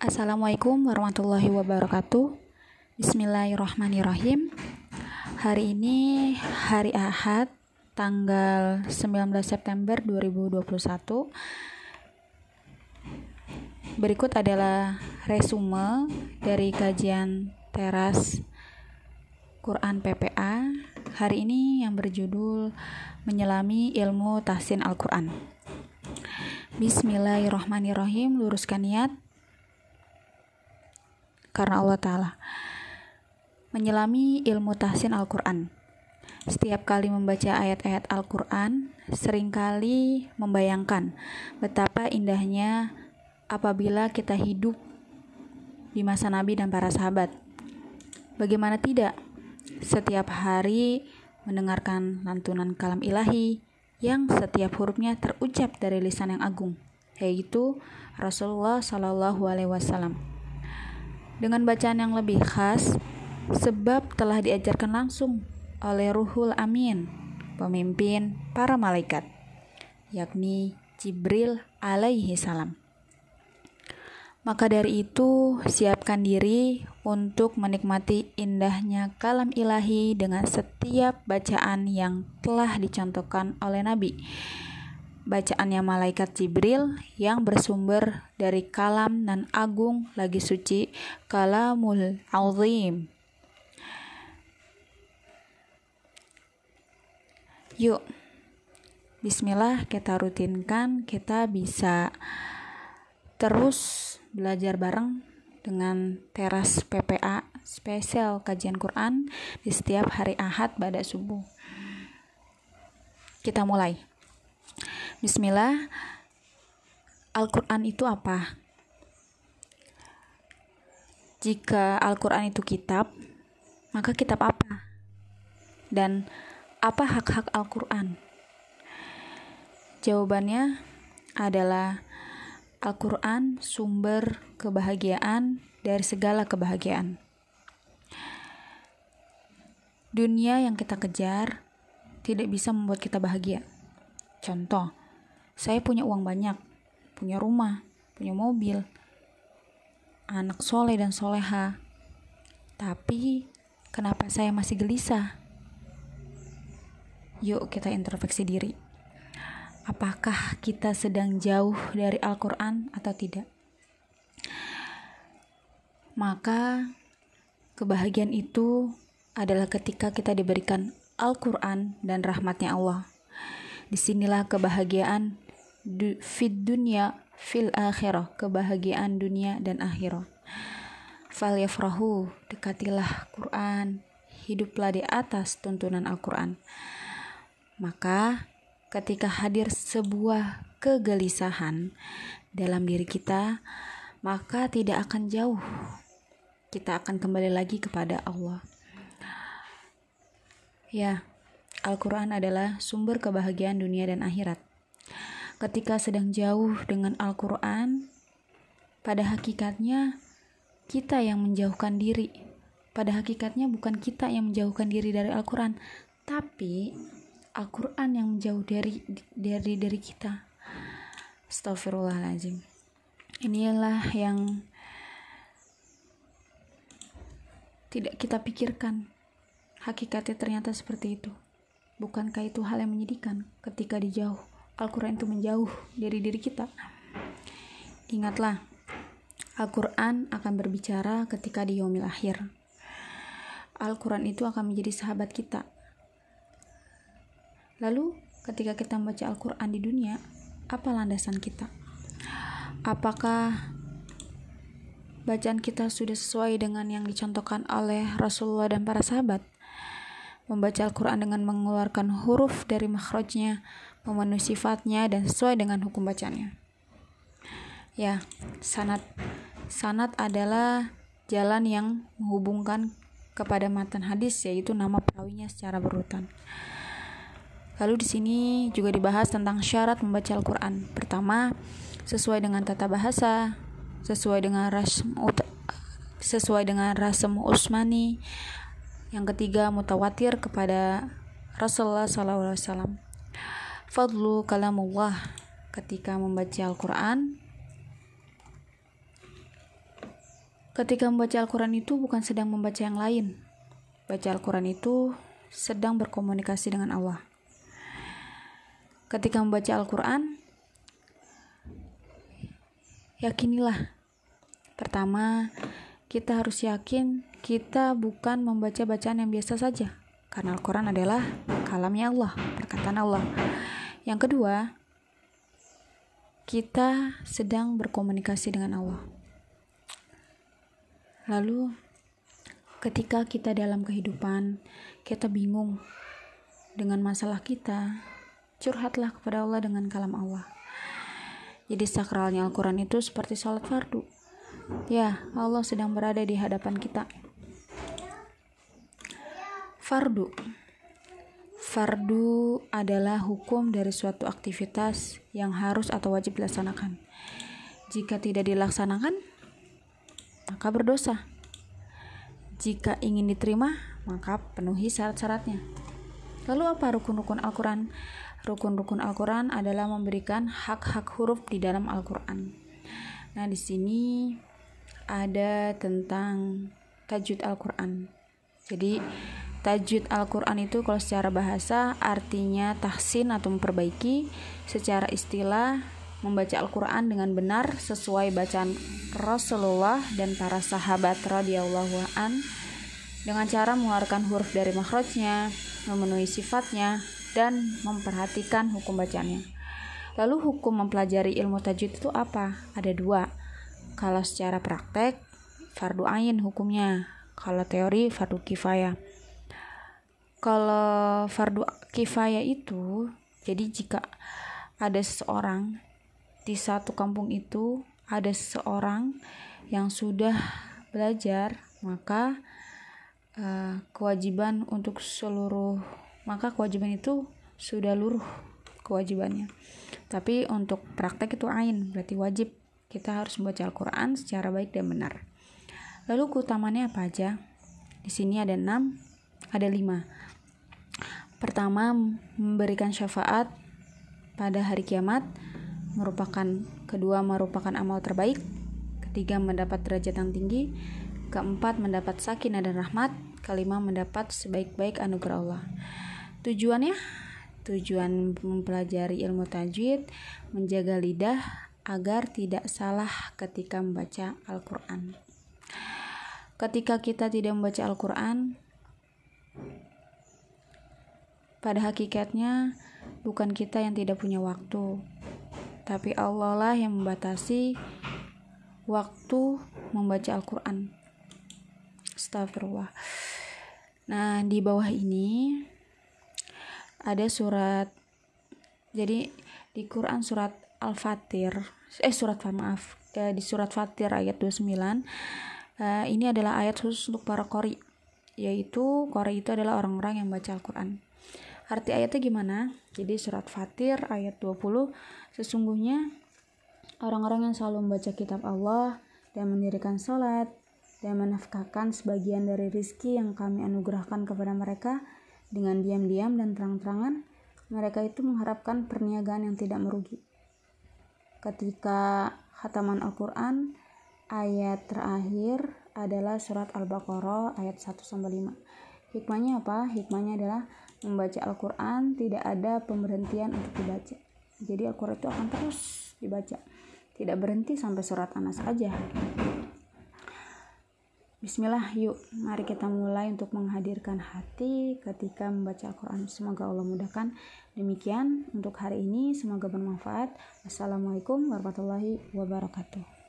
Assalamualaikum warahmatullahi wabarakatuh. Bismillahirrahmanirrahim. Hari ini hari Ahad tanggal 19 September 2021 Berikut adalah resume dari kajian teras Quran PPA Hari ini yang berjudul Menyelami Ilmu Tahsin Al-Quran. Bismillahirrahmanirrahim. Luruskan niat karena Allah Ta'ala. Menyelami ilmu tahsin Al-Quran. Setiap kali membaca ayat-ayat Al-Quran, sering kali membayangkan betapa indahnya apabila kita hidup di masa Nabi dan para sahabat. Bagaimana tidak? Setiap hari mendengarkan lantunan kalam ilahi yang setiap hurufnya terucap dari lisan yang agung, yaitu Rasulullah Shallallahu Alaihi Wasallam dengan bacaan yang lebih khas sebab telah diajarkan langsung oleh Ruhul Amin, pemimpin para malaikat, yakni Jibril alaihi salam. Maka dari itu, siapkan diri untuk menikmati indahnya kalam ilahi dengan setiap bacaan yang telah dicontohkan oleh Nabi bacaannya malaikat Jibril yang bersumber dari kalam dan agung lagi suci kalamul azim. Yuk, bismillah kita rutinkan, kita bisa terus belajar bareng dengan teras PPA spesial kajian Quran di setiap hari Ahad pada subuh. Kita mulai. Bismillah. Al-Quran itu apa? Jika Al-Quran itu kitab, maka kitab apa? Dan apa hak-hak Al-Quran? Jawabannya adalah Al-Quran sumber kebahagiaan dari segala kebahagiaan. Dunia yang kita kejar tidak bisa membuat kita bahagia. Contoh, saya punya uang banyak, punya rumah, punya mobil, anak soleh dan soleha. Tapi, kenapa saya masih gelisah? Yuk kita introspeksi diri. Apakah kita sedang jauh dari Al-Quran atau tidak? Maka, kebahagiaan itu adalah ketika kita diberikan Al-Quran dan rahmatnya Allah. Di sinilah kebahagiaan fid dunya fil akhirah. Kebahagiaan dunia dan akhirat fal yafrahu dekatilah Quran. Hiduplah di atas tuntunan Al-Quran. Maka ketika hadir sebuah kegelisahan dalam diri kita maka tidak akan jauh kita akan kembali lagi kepada Allah. Ya Al-Quran adalah sumber kebahagiaan dunia dan akhirat ketika sedang jauh dengan Al-Quran, pada hakikatnya kita yang menjauhkan diri. Pada hakikatnya bukan kita yang menjauhkan diri dari Al-Quran, tapi Al-Quran yang menjauh dari dari dari kita. Astagfirullahaladzim. Inilah yang tidak kita pikirkan. Hakikatnya ternyata seperti itu. Bukankah itu hal yang menyedihkan ketika dijauh? Al-Quran itu menjauh dari diri kita. Ingatlah, Al-Quran akan berbicara ketika di yaumil akhir. Al-Quran itu akan menjadi sahabat kita. Lalu, ketika kita membaca Al-Quran di dunia, apa landasan kita? Apakah bacaan kita sudah sesuai dengan yang dicontohkan oleh Rasulullah dan para sahabat? Membaca Al-Quran dengan mengeluarkan huruf dari makhrajnya, memenuhi sifatnya dan sesuai dengan hukum bacanya. Ya, sanat sanat adalah jalan yang menghubungkan kepada matan hadis yaitu nama perawinya secara berurutan. Lalu di sini juga dibahas tentang syarat membaca Al-Qur'an. Pertama, sesuai dengan tata bahasa, sesuai dengan rasm sesuai dengan rasm Utsmani. Yang ketiga, mutawatir kepada Rasulullah SAW fadlu kalamullah ketika membaca Al-Quran Ketika membaca Al-Quran itu bukan sedang membaca yang lain. Baca Al-Quran itu sedang berkomunikasi dengan Allah. Ketika membaca Al-Quran, yakinilah. Pertama, kita harus yakin kita bukan membaca bacaan yang biasa saja. Karena Al-Quran adalah kalamnya Allah, perkataan Allah. Yang kedua, kita sedang berkomunikasi dengan Allah. Lalu, ketika kita dalam kehidupan, kita bingung dengan masalah kita, curhatlah kepada Allah dengan kalam Allah. Jadi sakralnya Al-Quran itu seperti sholat fardu. Ya, Allah sedang berada di hadapan kita. Fardu Fardu adalah hukum dari suatu aktivitas yang harus atau wajib dilaksanakan. Jika tidak dilaksanakan, maka berdosa. Jika ingin diterima, maka penuhi syarat-syaratnya. Lalu apa rukun-rukun Al-Quran? Rukun-rukun Al-Quran adalah memberikan hak-hak huruf di dalam Al-Quran. Nah, di sini ada tentang tajwid Al-Quran. Jadi, tajwid Al-Quran itu kalau secara bahasa artinya tahsin atau memperbaiki, secara istilah membaca Al-Quran dengan benar sesuai bacaan Rasulullah dan para sahabat radhiyallahu an dengan cara mengeluarkan huruf dari makhrajnya, memenuhi sifatnya, dan memperhatikan hukum bacaannya. Lalu hukum mempelajari ilmu tajwid itu apa? Ada dua. Kalau secara praktek, fardu ain hukumnya. Kalau teori, fardu kifayah. Kalau fardu kifayah itu, jadi jika ada seseorang di satu kampung itu ada seseorang yang sudah belajar maka uh, kewajiban untuk seluruh maka kewajiban itu sudah luruh kewajibannya tapi untuk praktek itu ain berarti wajib kita harus membaca Al-Quran secara baik dan benar. Lalu keutamannya apa aja? Di sini ada enam ada lima. Pertama memberikan syafaat pada hari kiamat merupakan kedua merupakan amal terbaik, ketiga mendapat derajat yang tinggi, keempat mendapat sakinah dan rahmat, kelima mendapat sebaik-baik anugerah Allah. Tujuannya? Tujuan mempelajari ilmu tajwid, menjaga lidah agar tidak salah ketika membaca Al-Qur'an. Ketika kita tidak membaca Al-Qur'an, pada hakikatnya bukan kita yang tidak punya waktu, tapi Allah lah yang membatasi waktu membaca Al-Quran. Astagfirullah. Nah, di bawah ini ada surat jadi di Quran surat Al-Fatir eh surat maaf eh, di surat Fatir ayat 29 eh, ini adalah ayat khusus untuk para kori yaitu kori itu adalah orang-orang yang baca Al-Quran Arti ayatnya gimana? Jadi surat Fatir ayat 20 sesungguhnya orang-orang yang selalu membaca kitab Allah dan mendirikan salat dan menafkahkan sebagian dari rizki yang kami anugerahkan kepada mereka dengan diam-diam dan terang-terangan mereka itu mengharapkan perniagaan yang tidak merugi. Ketika khataman Al-Quran ayat terakhir adalah surat Al-Baqarah ayat 1 5. Hikmahnya apa? Hikmahnya adalah membaca Al-Quran tidak ada pemberhentian untuk dibaca jadi Al-Quran itu akan terus dibaca tidak berhenti sampai surat Anas aja Bismillah yuk. Mari kita mulai untuk menghadirkan hati ketika membaca Al-Quran. Semoga Allah mudahkan. Demikian untuk hari ini. Semoga bermanfaat. Wassalamualaikum warahmatullahi wabarakatuh